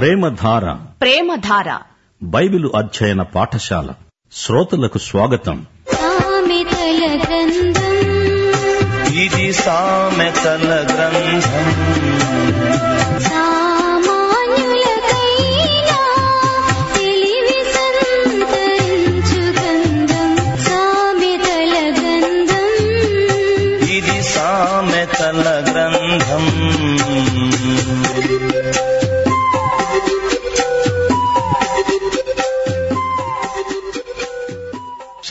ప్రేమధార. ప్రేమధార. Bible అధ్యయన పాఠశాల. శ్రోతలకు స్వాగతం. సామెతల గ్రంథం. ఇది సామెతల గ్రంథం. సామాన్యులకైనా తెలివి సంతరించు గ్రంథం సామెతల గ్రంథం ఇది సామెతల గ్రంథం.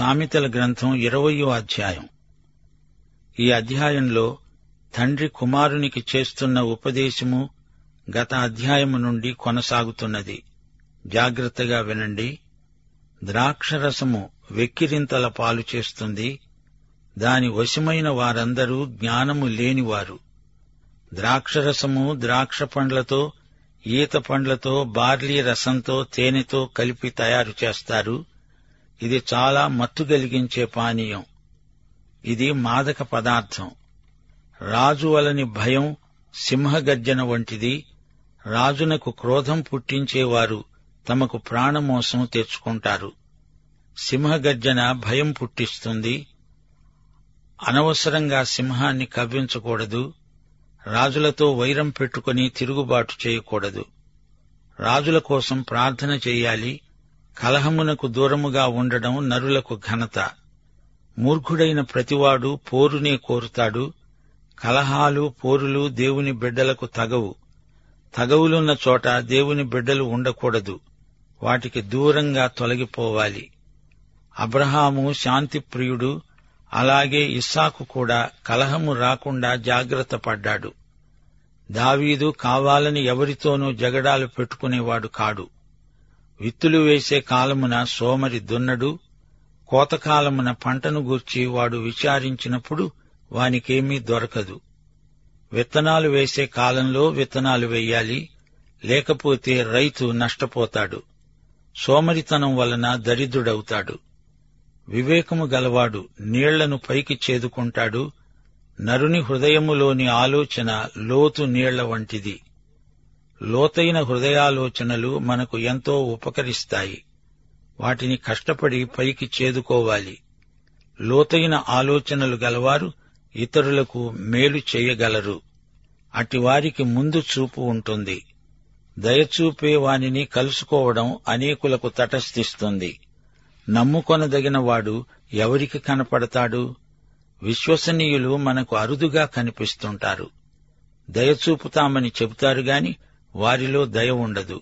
సామెతల గ్రంథం ఇరవయో అధ్యాయం. ఈ అధ్యాయంలో తండ్రి కుమారునికి చేస్తున్న ఉపదేశము గత అధ్యాయము నుండి కొనసాగుతున్నది. జాగ్రత్తగా వినండి. ద్రాక్షరసము వెక్కిరింతల పాలు చేస్తుంది. దాని వశమైన వారందరూ జ్ఞానము లేనివారు. ద్రాక్షరసము ద్రాక్ష పండ్లతో ఈత పండ్లతో బార్లీ రసంతో తేనెతో కలిపి తయారు చేస్తారు. ఇది చాలా మత్తు కలిగించే పానీయం. ఇది మాదక పదార్థం. రాజు వలని భయం సింహగర్జన వంటిది. రాజునకు క్రోధం పుట్టించేవారు తమకు ప్రాణమోసం తెచ్చుకుంటారు. సింహగర్జన భయం పుట్టిస్తుంది. అనవసరంగా సింహాన్ని కవ్వించకూడదు. రాజులతో వైరం పెట్టుకుని తిరుగుబాటు చేయకూడదు. రాజుల కోసం ప్రార్థన చేయాలి. కలహమునకు దూరముగా ఉండడం నరులకు ఘనత. మూర్ఖుడైన ప్రతివాడు పోరునే కోరుతాడు. కలహాలు పోరులు దేవుని బిడ్డలకు తగవు. తగవులున్న చోట దేవుని బిడ్డలు ఉండకూడదు. వాటికి దూరంగా తొలగిపోవాలి. అబ్రహాము శాంతిప్రియుడు. అలాగే ఇస్సాకు కూడా కలహము రాకుండా జాగ్రత్త పడ్డాడు. దావీదు కావాలని ఎవరితోనూ జగడాలు పెట్టుకునేవాడు కాడు. విత్తులు వేసే కాలమున సోమరి దున్నడు కోతకాలమున పంటను గూర్చి వాడు విచారించినప్పుడు వానికేమీ దొరకదు. విత్తనాలు వేసే కాలంలో విత్తనాలు వేయాలి లేకపోతే రైతు నష్టపోతాడు. సోమరితనం వలన దరిద్రుడవుతాడు. వివేకము గలవాడు నీళ్ళను పైకి చేదుకుంటాడు. నరుని హృదయములోని ఆలోచన లోతు నీళ్ళ వంటిది. లోతైన హృదయాలోచనలు మనకు ఎంతో ఉపకరిస్తాయి. వాటిని కష్టపడి పైకి చేదుకోవాలి. లోతైన ఆలోచనలు గలవారు ఇతరులకు మేలు చేయగలరు. అటివారికి ముందు చూపు ఉంటుంది. దయచూపే వానిని కలుసుకోవడం అనేకులకు తటస్థిస్తుంది. నమ్ముకొనదగిన వాడు ఎవరికి కనపడతాడు? విశ్వసనీయులు మనకు అరుదుగా కనిపిస్తుంటారు. దయచూపుతామని చెబుతారు గాని వారిలో దయ ఉండదు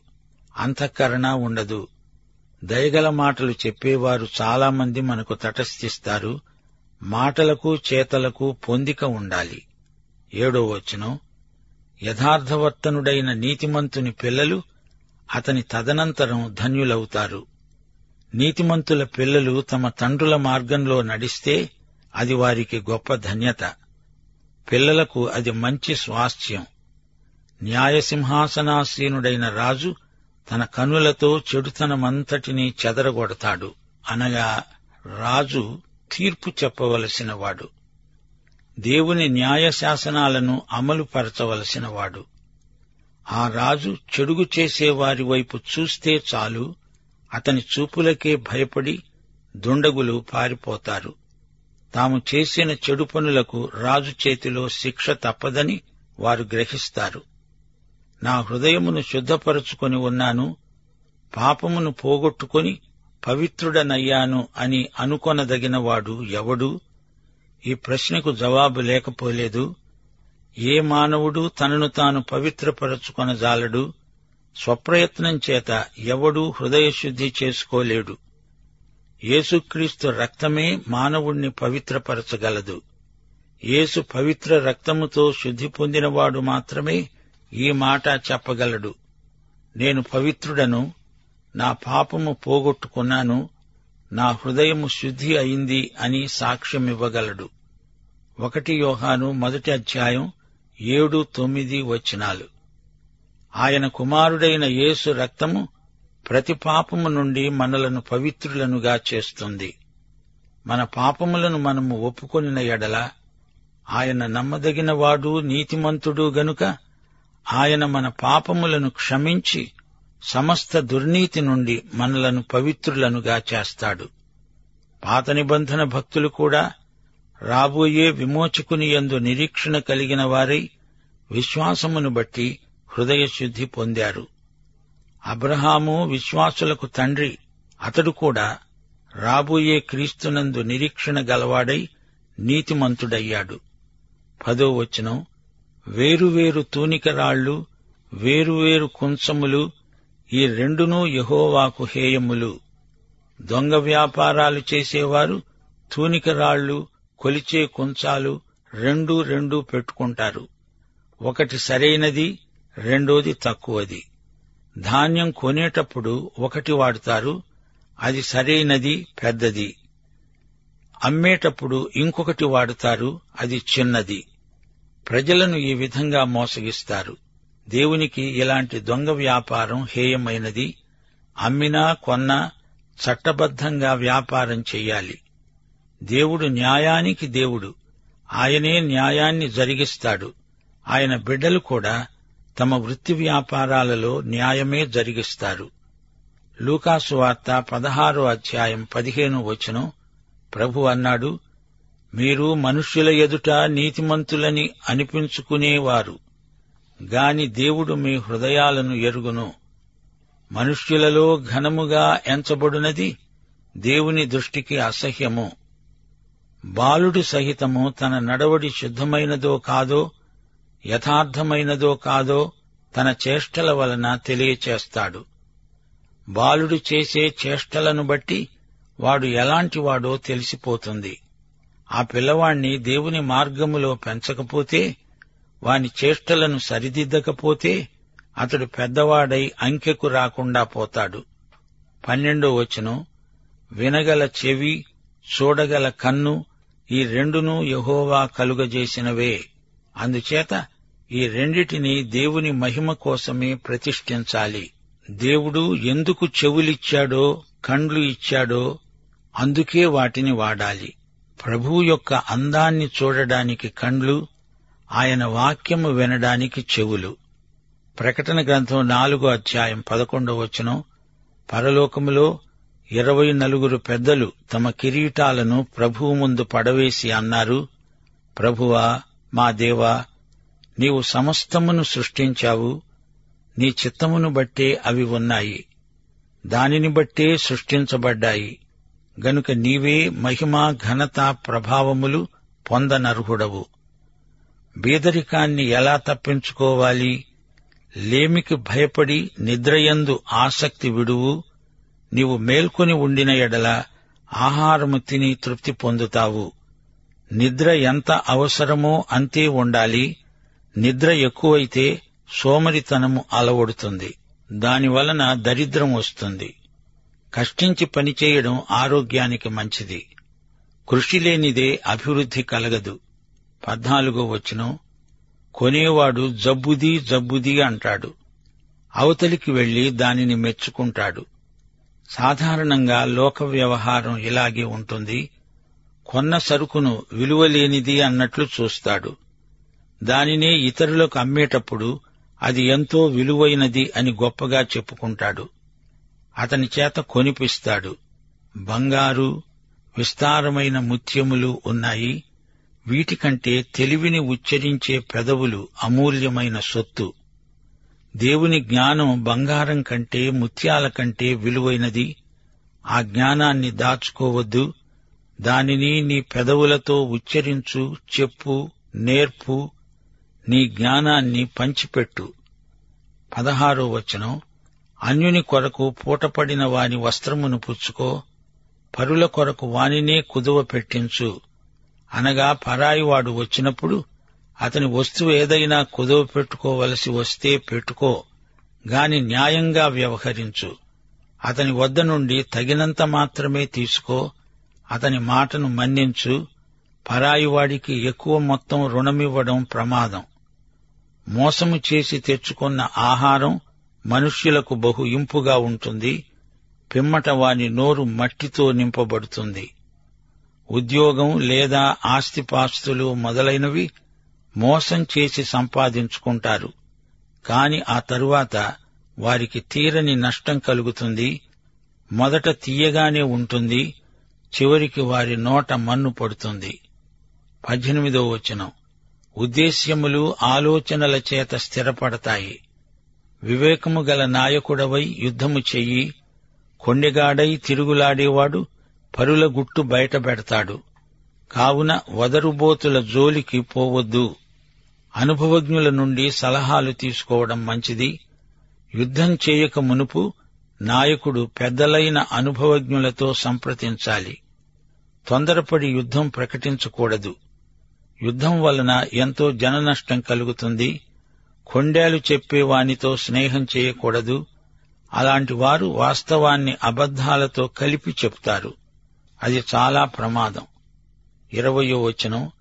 అంతఃకరణ ఉండదు. దయగల మాటలు చెప్పేవారు చాలామంది మనకు తటస్థిస్తారు మాటలకు చేతలకు పొందిక ఉండాలి. ఏడో వచనం యథార్థవర్తనుడైన నీతిమంతుని పిల్లలు అతని తదనంతరం ధన్యులవుతారు. నీతిమంతుల పిల్లలు తమ తండ్రుల మార్గంలో నడిస్తే అది వారికి గొప్ప ధన్యత. పిల్లలకు అది మంచి స్వాస్థ్యం. న్యాయసింహాసనాసీనుడైన రాజు తన కనులతో చెడుతనమంతటినీ చెదరగొడతాడు. అనగా రాజు తీర్పు చెప్పవలసినవాడు. దేవుని న్యాయశాసనాలను అమలుపరచవలసినవాడు. ఆ రాజు చెడుగు చేసేవారి వైపు చూస్తే చాలు అతని చూపులకే భయపడి దుండగులు పారిపోతారు. తాము చేసిన చెడు పనులకు రాజు చేతిలో శిక్ష తప్పదని వారు గ్రహిస్తారు. నా హృదయమును శుద్ధపరుచుకొని ఉన్నాను పాపమును పోగొట్టుకొని పవిత్రుడనయ్యాను అని అనుకొనదగినవాడు ఎవడు? ఈ ప్రశ్నకు జవాబు లేకపోలేదు. ఏ మానవుడు తనను తాను పవిత్రపరచుకొనజాలడు? స్వప్రయత్నం చేత ఎవడూ హృదయశుద్ధి చేసుకోలేడు. యేసుక్రీస్తు రక్తమే మానవుణ్ణి పవిత్రపరచగలదు. యేసు పవిత్ర రక్తముతో శుద్ధి పొందినవాడు మాత్రమే ఈ మాట చెప్పగలడు. నేను పవిత్రుడను నా పాపము పోగొట్టుకున్నాను నా హృదయము శుద్ధి అయింది అని సాక్ష్యమివ్వగలడు. ఒకటి యోహాను మొదటి అధ్యాయం ఏడు తొమ్మిది వచనాలు. ఆయన కుమారుడైన యేసు రక్తము ప్రతి పాపము నుండి మనలను పవిత్రులనుగా చేస్తుంది. మన పాపములను మనము ఒప్పుకొనిన ఎడల ఆయన నమ్మదగినవాడు నీతిమంతుడు గనుక ఆయన మన పాపములను క్షమించి సమస్త దుర్నీతి నుండి మనలను పవిత్రులనుగా చేస్తాడు. పాత నిబంధన భక్తులు కూడా రాబోయే విమోచకుని యందు నిరీక్షణ కలిగిన వారై విశ్వాసమును బట్టి హృదయశుద్ధి పొందారు. అబ్రహాము విశ్వాసులకు తండ్రి అతడు కూడా రాబోయే క్రీస్తునందు నిరీక్షణ గలవాడై నీతిమంతుడయ్యాడు. పదో వచనం వేరువేరు తూనికరాళ్ళు వేరువేరు కుంచములు ఈ రెండునూ యహోవాకు హేయములు. దొంగ వ్యాపారాలు చేసేవారు తూనికరాళ్ళు కొలిచే కుంచాలు రెండు రెండు పెట్టుకుంటారు. ఒకటి సరైనది రెండోది తక్కువది. ధాన్యం కొనేటప్పుడు ఒకటి వాడుతారు అది సరైనది పెద్దది. అమ్మేటప్పుడు ఇంకొకటి వాడుతారు అది చిన్నది. ప్రజలను ఈ విధంగా మోసగిస్తారు. దేవునికి ఇలాంటి దొంగ వ్యాపారం హేయమైనది. అమ్మినా కొన్నా చట్టబద్ధంగా వ్యాపారం చెయ్యాలి దేవుడు న్యాయానికి దేవుడు. ఆయనే న్యాయాన్ని జరిగిస్తాడు. ఆయన బిడ్డలు కూడా తమ వృత్తి వ్యాపారాలలో న్యాయమే జరిగిస్తారు. లూకాసు వార్త పదహారో అధ్యాయం పదిహేను వచనం ప్రభు అన్నాడు మీరు మనుష్యుల ఎదుట నీతిమంతులని అనిపించుకునేవారు. గాని దేవుడు మీ హృదయాలను ఎరుగును. మనుష్యులలో ఘనముగా ఎంచబడినది దేవుని దృష్టికి అసహ్యము. బాలుడి సహితము తన నడవడి శుద్ధమైనదో కాదో యథార్థమైనదో కాదో తన చేష్టల వలన తెలియచేస్తాడు. బాలుడు చేసే చేష్టలను బట్టి వాడు ఎలాంటివాడో తెలిసిపోతుంది. ఆ పిల్లవాణ్ణి దేవుని మార్గములో పెంచకపోతే వాని చేష్టలను సరిదిద్దకపోతే అతడు పెద్దవాడై అంకెకు రాకుండా పోతాడు. పన్నెండో వచనం వినగల చెవి చూడగల కన్ను ఈ రెండును యహోవా కలుగజేసినవే. అందుచేత ఈ రెండిటిని దేవుని మహిమ కోసమే ప్రతిష్ఠించాలి. దేవుడు ఎందుకు చెవులిచ్చాడో కండ్లు ఇచ్చాడో అందుకే వాటిని వాడాలి. ప్రభువు యొక్క అందాన్ని చూడడానికి కండ్లు ఆయన వాక్యము వినడానికి చెవులు. ప్రకటన గ్రంథం నాలుగో అధ్యాయం పదకొండవ వచనం పరలోకములో ఇరవై నలుగురు పెద్దలు తమ కిరీటాలను ప్రభువు ముందు పడవేసి అన్నారు ప్రభువా మా దేవా నీవు సమస్తమును సృష్టించావు నీ చిత్తమును బట్టే అవి ఉన్నాయి దానిని బట్టే సృష్టించబడ్డాయి. గనుక నీవే మహిమ ఘనత ప్రభావములు పొందనర్హుడవు. బీదరికాన్ని ఎలా తప్పించుకోవాలి? లేమికి భయపడి నిద్రయందు ఆసక్తి విడువు. నీవు మేల్కొని ఉండిన ఎడల ఆహారము తిని తృప్తి పొందుతావు. నిద్ర ఎంత అవసరమో అంతే ఉండాలి. నిద్ర ఎక్కువైతే సోమరితనము అలవడుతుంది. దానివలన దరిద్రం వస్తుంది. కష్టించి పనిచేయడం ఆరోగ్యానికి మంచిది. కృషి లేనిదే అభివృద్ధి కలగదు. పద్నాలుగో వచనం కొనేవాడు జబ్బుది జబ్బుది అంటాడు. అవతలికి వెళ్ళి దానిని మెచ్చుకుంటాడు. సాధారణంగా లోక వ్యవహారం ఇలాగే ఉంటుంది. కొన్న సరుకును విలువలేనిది అన్నట్లు చూస్తాడు. దానినే ఇతరులకు అమ్మేటప్పుడు అది ఎంతో విలువైనది అని గొప్పగా చెప్పుకుంటాడు. అతని చేత కొనిపిస్తాడు. బంగారు విస్తారమైన ముత్యములు ఉన్నాయి. వీటికంటే తెలివిని ఉచ్చరించే పెదవులు అమూల్యమైన సొత్తు. దేవుని జ్ఞానం బంగారం కంటే ముత్యాల కంటే విలువైనది. ఆ జ్ఞానాన్ని దాచుకోవద్దు. దానిని నీ పెదవులతో ఉచ్చరించు చెప్పు నేర్పు. నీ జ్ఞానాన్ని పంచిపెట్టు. పదహారో వచనం. అన్యుని కొరకు పూటపడిన వాని వస్త్రమును పుచ్చుకో పరుల కొరకు వానినే కుదువ పెట్టించు. అనగా పరాయివాడు వచ్చినప్పుడు అతని వస్తువు ఏదైనా కుదువ పెట్టుకోవలసి వస్తే పెట్టుకో గాని న్యాయంగా వ్యవహరించు. అతని వద్ద నుండి తగినంత మాత్రమే తీసుకో అతని మాటను మన్నించు. పరాయివాడికి ఎక్కువ మొత్తం రుణమివ్వడం ప్రమాదం. మోసము చేసి తెచ్చుకున్న ఆహారం మనుష్యులకు బహు ఇంపుగా ఉంటుంది పిమ్మట వాని నోరు మట్టితో నింపబడుతుంది. ఉద్యోగం లేదా ఆస్తిపాస్తులు మొదలైనవి మోసం చేసి సంపాదించుకుంటారు కానీ ఆ తరువాత వారికి తీరని నష్టం కలుగుతుంది మొదట తీయగానే ఉంటుంది చివరికి వారి నోట మన్ను పడుతుంది. పద్దెనిమిదో వచనం. ఉద్దేశ్యములు ఆలోచనల చేత స్థిరపడతాయి. వివేకము గల నాయకుడవై యుద్ధము చెయ్యి కొండెగాడై తిరుగులాడేవాడు పరుల గుట్టు బయటపెడతాడు కావున వదరుబోతుల జోలికి పోవద్దు. అనుభవజ్ఞుల నుండి సలహాలు తీసుకోవడం మంచిది. యుద్ధం చేయక మునుపు నాయకుడు పెద్దలైన అనుభవజ్ఞులతో సంప్రదించాలి. తొందరపడి యుద్ధం ప్రకటించకూడదు. యుద్ధం వలన ఎంతో జననష్టం కలుగుతుంది. కొండేలు చెప్పేవానితో స్నేహం చేయకూడదు. అలాంటి వారు వాస్తవాన్ని అబద్ధాలతో కలిపి చెప్తారు. అది చాలా ప్రమాదం. ఇరవయో వచనం.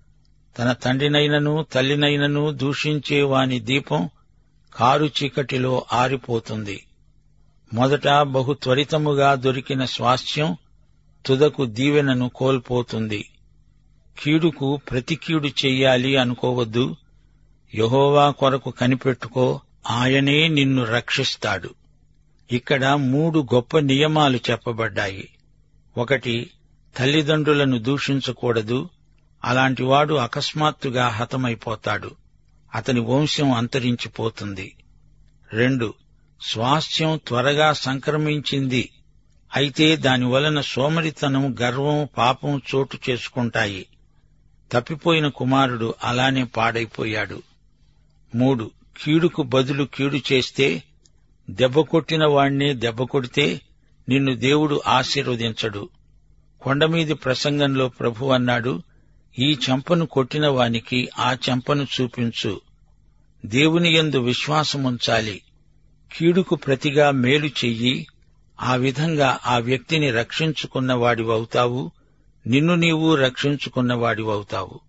తన తండ్రినైనను తల్లినైనను దూషించేవాని దీపం కారు చీకటిలో ఆరిపోతుంది. మొదట బహు త్వరితముగా దొరికిన స్వాస్థ్యం తుదకు దీవెనను కోల్పోతుంది. కీడుకు ప్రతి కీడు చెయ్యాలి అనుకోవద్దు. యహోవా కొరకు కనిపెట్టుకో ఆయనే నిన్ను రక్షిస్తాడు. ఇక్కడ మూడు గొప్ప నియమాలు చెప్పబడ్డాయి. ఒకటి తల్లిదండ్రులను దూషించకూడదు. అలాంటివాడు అకస్మాత్తుగా హతమైపోతాడు. అతని వంశం అంతరించిపోతుంది. రెండు స్వాస్థ్యం త్వరగా సంక్రమించింది. అయితే దానివలన సోమరితనం గర్వం పాపం చోటు చేసుకుంటాయి. తప్పిపోయిన కుమారుడు అలానే పాడైపోయాడు. మూడు. కీడుకు బదులు కీడు చేస్తే దెబ్బ కొట్టిన వాణ్ణే దెబ్బ కొడితే నిన్ను దేవుడు ఆశీర్వదించడు. కొండమీది ప్రసంగంలో ప్రభు అన్నాడు ఈ చెంపను కొట్టిన వానికి ఆ చెంపను చూపించు. దేవుని యందు విశ్వాసముంచాలి కీడుకు ప్రతిగా మేలు చెయ్యి. ఆ విధంగా ఆ వ్యక్తిని రక్షించుకున్నవాడివవుతావు నిన్ను నీవు రక్షించుకున్నవాడివవుతావు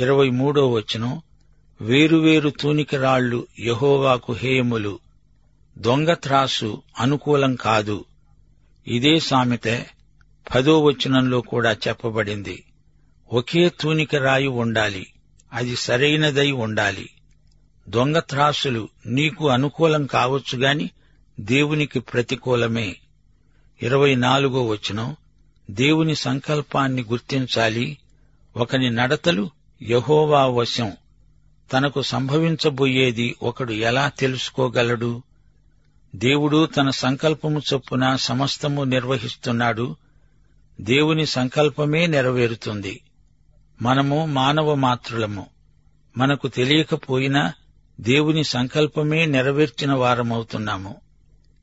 ఇరవై మూడో వచనం. వేరువేరు తూనికరాళ్ళు యహోవాకు హేయములు. దొంగ త్రాసు అనుకూలం కాదు. ఇదే సామెత పదో వచనంలో కూడా చెప్పబడింది. ఒకే తూనికరాయి ఉండాలి. అది సరైనదై ఉండాలి. దొంగ త్రాసులు నీకు అనుకూలం కావచ్చుగాని దేవునికి ప్రతికూలమే. ఇరవై నాలుగో వచనం దేవుని సంకల్పాన్ని గుర్తించాలి. ఒకని నడతలు యహోవా వశం. తనకు సంభవించబోయేది ఒకడు ఎలా తెలుసుకోగలడు? దేవుడు తన సంకల్పము చొప్పున సమస్తము నిర్వహిస్తున్నాడు. దేవుని సంకల్పమే నెరవేరుతుంది. మనము మానవ మాత్రులము. మనకు తెలియకపోయినా దేవుని సంకల్పమే నెరవేర్చిన వారమవుతున్నాము.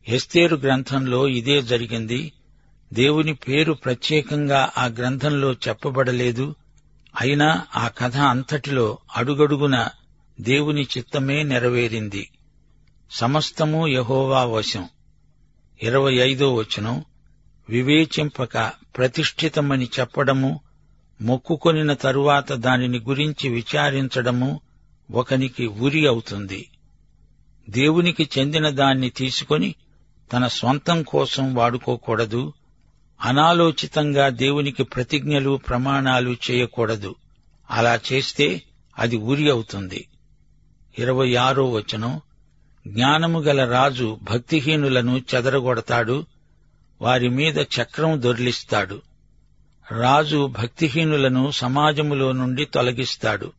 ఎస్తేరు గ్రంథంలో ఇదే జరిగింది. దేవుని పేరు ప్రత్యేకంగా ఆ గ్రంథంలో చెప్పబడలేదు. అయినా ఆ కథ అంతటిలో అడుగడుగున దేవుని చిత్తమే నెరవేరింది. సమస్తము యహోవా వశం. ఇరవై ఐదో వచనం. వివేచింపక ప్రతిష్ఠితమని చెప్పడము మొక్కుకొనిన తరువాత దానిని గురించి విచారించడము ఒకనికి ఉరి అవుతుంది. దేవునికి చెందిన దాన్ని తీసుకొని తన స్వంతం కోసం వాడుకోకూడదు అనాలోచితంగా దేవునికి ప్రతిజ్ఞలు ప్రమాణాలు చేయకూడదు. అలా చేస్తే అది ఉరి అవుతుంది. ఇరవై ఆరో వచనం. జ్ఞానము గల రాజు భక్తిహీనులను చెదరగొడతాడు. వారి మీద చక్రం దొర్లిస్తాడు. రాజు భక్తిహీనులను సమాజములో నుండి తొలగిస్తాడు.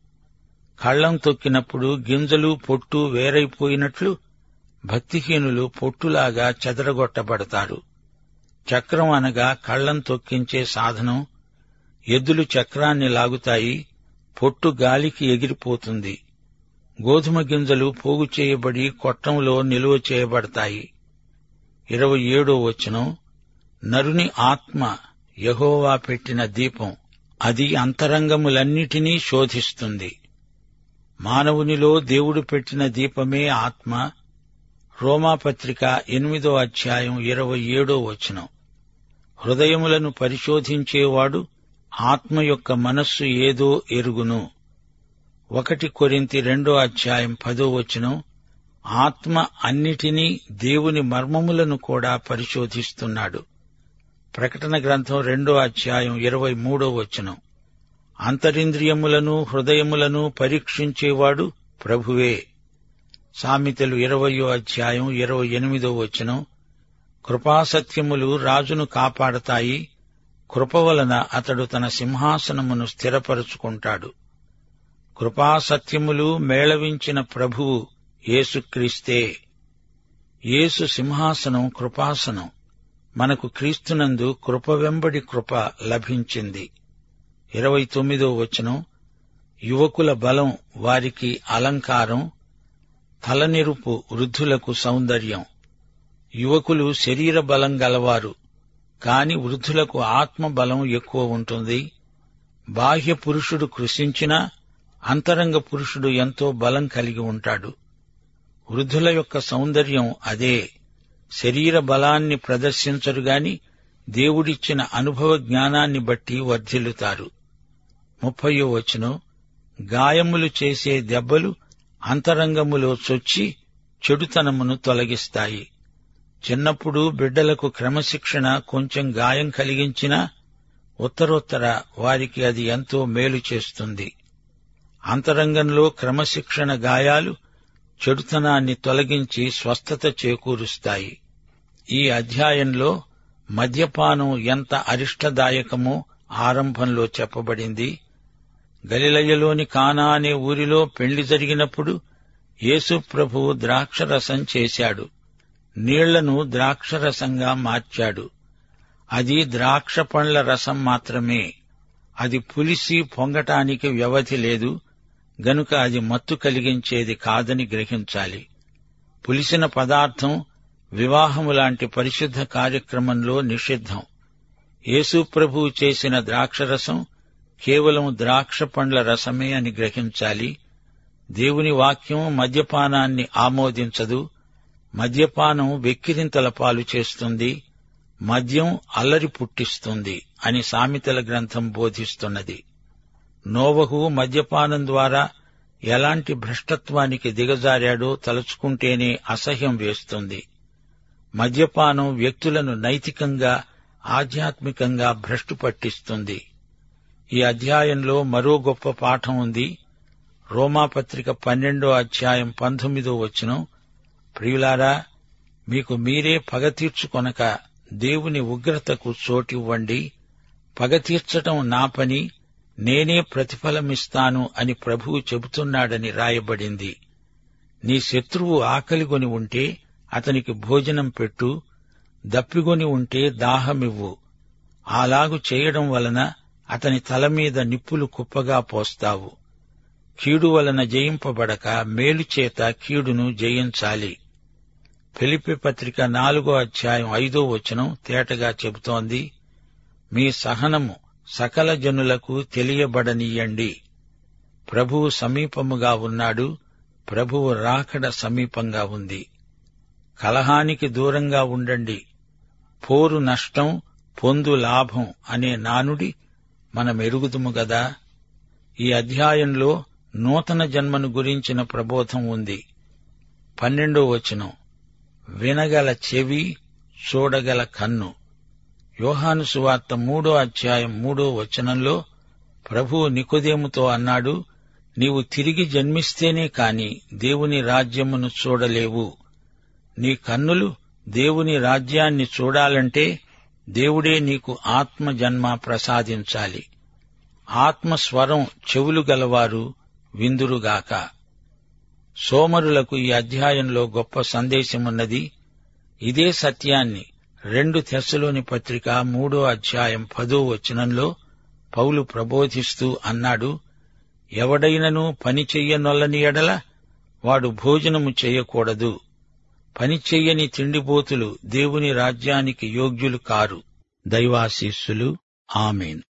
కళ్ళం తొక్కినప్పుడు గింజలు పొట్టు వేరైపోయినట్లు భక్తిహీనులు పొట్టులాగా చెదరగొట్టబడతారు. చక్రం అనగా కళ్ళం తొక్కించే సాధనం. ఎద్దులు చక్రాన్ని లాగుతాయి పొట్టు గాలికి ఎగిరిపోతుంది. గోధుమ గింజలు పోగు చేయబడి కొట్టంలో నిలువ చేయబడతాయి. ఇరవై ఏడో వచనం. నరుని ఆత్మ యహోవా పెట్టిన దీపం. అది అంతరంగములన్నిటినీ శోధిస్తుంది. మానవునిలో దేవుడు పెట్టిన దీపమే ఆత్మ. రోమాపత్రిక ఎనిమిదో అధ్యాయం ఇరవై ఏడో వచనం. హృదయములను పరిశోధించేవాడు ఆత్మ యొక్క మనస్సు ఏదో ఎరుగును. ఒకటి కొరింతి రెండో అధ్యాయం పదో వచనం. ఆత్మ అన్నిటినీ దేవుని మర్మములను కూడా పరిశోధిస్తున్నాడు. ప్రకటన గ్రంథం రెండో అధ్యాయం ఇరవై మూడో వచనం. అంతరింద్రియములను హృదయములను పరీక్షించేవాడు ప్రభువే. సామెతలు ఇరవయో అధ్యాయం ఇరవై ఎనిమిదో వచనం. కృపాసత్యములు రాజును కాపాడతాయి. కృప వలన అతడు తన సింహాసనమును స్థిరపరుచుకుంటాడు. కృపాసత్యములు మేళవించిన ప్రభువు యేసుక్రీస్తే. యేసు సింహాసనం కృపాసనం. మనకు క్రీస్తునందు కృప వెంబడి కృప లభించింది. ఇరవై తొమ్మిదో వచనం. యువకుల బలం వారికి అలంకారం. తలనెరుపు వృద్ధులకు సౌందర్యం. యువకులు శరీర బలం గలవారు కాని వృద్ధులకు ఆత్మ బలం ఎక్కువ ఉంటుంది. బాహ్య పురుషుడు కృషించినా అంతరంగ పురుషుడు ఎంతో బలం కలిగి ఉంటాడు. వృద్ధుల యొక్క సౌందర్యం అదే. శరీర బలాన్ని ప్రదర్శించరు గాని దేవుడిచ్చిన అనుభవ జ్ఞానాన్ని బట్టి వర్ధిల్లుతారు. ముప్పయో వచనం గాయములు చేసే దెబ్బలు అంతరంగములో చొచ్చి చెడుతనమును తొలగిస్తాయి. చిన్నప్పుడు బిడ్డలకు క్రమశిక్షణ కొంచెం గాయం కలిగించినా ఉత్తరోత్తర వారికి అది ఎంతో మేలు చేస్తుంది. అంతరంగంలో క్రమశిక్షణ గాయాలు చెడుతనాన్ని తొలగించి స్వస్థత చేకూరుస్తాయి. ఈ అధ్యాయంలో మద్యపానం ఎంత అరిష్టదాయకమో ఆరంభంలో చెప్పబడింది. గలిలయలోని కానా అనే ఊరిలో పెళ్ళి జరిగినప్పుడు యేసు ప్రభువు ద్రాక్షరసం చేశాడు. నీళ్ళను ద్రాక్షరసంగా మార్చాడు. అది ద్రాక్ష పండ్ల రసం మాత్రమే. అది పులిసి పొంగటానికి వ్యవధి లేదు. గనుక అది మత్తు కలిగించేది కాదని గ్రహించాలి. పులిసిన పదార్థం వివాహము లాంటి పరిశుద్ధ కార్యక్రమంలో నిషిద్ధం. యేసుప్రభువు చేసిన ద్రాక్షరసం కేవలం ద్రాక్ష పండ్ల రసమే అని గ్రహించాలి. దేవుని వాక్యం మద్యపానాన్ని ఆమోదించదు. మద్యపానం వెక్కిరింతల పాలు చేస్తుంది. మద్యం అల్లరి పుట్టిస్తుంది అని సామెతల గ్రంథం బోధిస్తున్నది. నోవహు మద్యపానం ద్వారా ఎలాంటి భ్రష్టత్వానికి దిగజారాడో తలుచుకుంటేనే అసహ్యం వేస్తుంది. మద్యపానం వ్యక్తులను నైతికంగా ఆధ్యాత్మికంగా భ్రష్టు పట్టిస్తుంది ఈ అధ్యాయంలో మరో గొప్ప పాఠం ఉంది. రోమాపత్రిక పన్నెండో అధ్యాయం పంతొమ్మిదో వచనం. ప్రియులారా మీకు మీరే పగ తీర్చుకొనక దేవుని ఉగ్రతకు చోటివ్వండి. పగ తీర్చటం నా పని నేనే ప్రతిఫలమిస్తాను అని ప్రభువు చెబుతున్నాడని రాయబడింది. నీ శత్రువు ఆకలిగొని ఉంటే అతనికి భోజనం పెట్టు దప్పిగొని ఉంటే దాహమివ్వు. అలాగు చేయడం వలన అతని తల మీద నిప్పులు కుప్పగా పోస్తావు. కీడు వలన జయింపబడక మేలు చేత కీడును జయించాలి. ఫిలిపి పత్రిక నాలుగో అధ్యాయం ఐదో వచనం తేటగా చెబుతోంది మీ సహనము సకల జనులకు తెలియబడనీయండి. ప్రభువు సమీపముగా ఉన్నాడు ప్రభువు రాకడ సమీపంగా ఉంది. కలహానికి దూరంగా ఉండండి. పోరు నష్టం పొందు లాభం అనే నానుడి మనం ఎరుగుదుము గదా? ఈ అధ్యాయంలో నూతన జన్మను గురించిన ప్రబోధం ఉంది. పన్నెండో వచనం. వినగల చెవి చూడగల కన్ను. యోహాను సువార్త మూడో అధ్యాయం మూడో వచనంలో ప్రభువు నికోదేముతో అన్నాడు నీవు తిరిగి జన్మిస్తేనే కాని దేవుని రాజ్యమును చూడలేవు. నీ కన్నులు దేవుని రాజ్యాన్ని చూడాలంటే దేవుడే నీకు ఆత్మ జన్మ ప్రసాదించాలి. ఆత్మస్వరం చెవులు గలవారు విందురుగాక. సోమరులకు ఈ అధ్యాయంలో గొప్ప సందేశమున్నది. ఇదే సత్యాన్ని రెండు తెస్సులోని పత్రిక మూడో అధ్యాయం పదో వచనంలో పౌలు ప్రబోధిస్తూ అన్నాడు ఎవడైనను పని చెయ్యనొల్లని ఎడల వాడు భోజనము చెయ్యకూడదు. పని చెయ్యని దేవుని రాజ్యానికి యోగ్యులు కారు. దైవాశీస్సులు. ఆమెను.